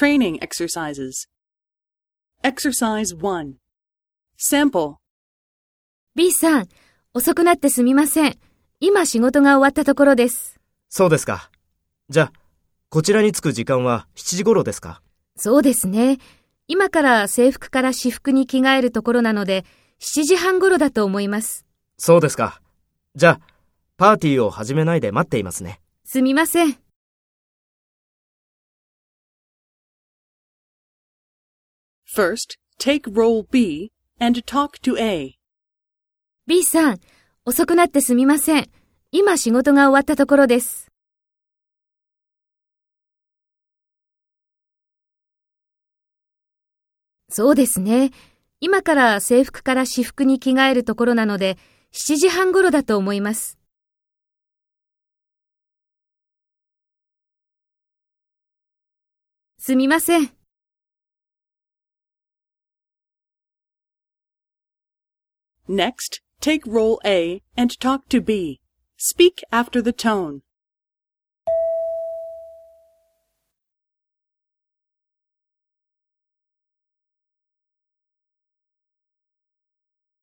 Training exercises. Exercise 1. Sample. B さん、遅くなってすみません。今仕事が終わったところです。そうですか。じゃあ、こちらに着く時間は7時頃ですか？そうですね。今から制服から私服に着替えるところなので、7時半頃だと思います。そうですか。じゃあ、パーティーを始めないで待っていますね。すみません。First, take role B and talk to A. B さん、遅くなってすみません。今仕事が終わったところです。そうですね。今から制服から私服に着替えるところなので、7時半頃だと思います。すみません。Next, take role A and talk to B. Speak after the tone.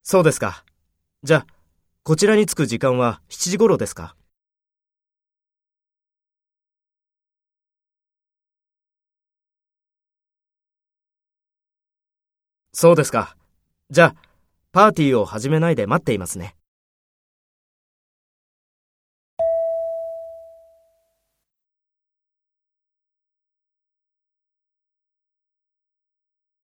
そうですか。じゃあ、こちらに着く時間は7時頃ですかそうですか。じゃあ、パーティーを始めないで待っていますね。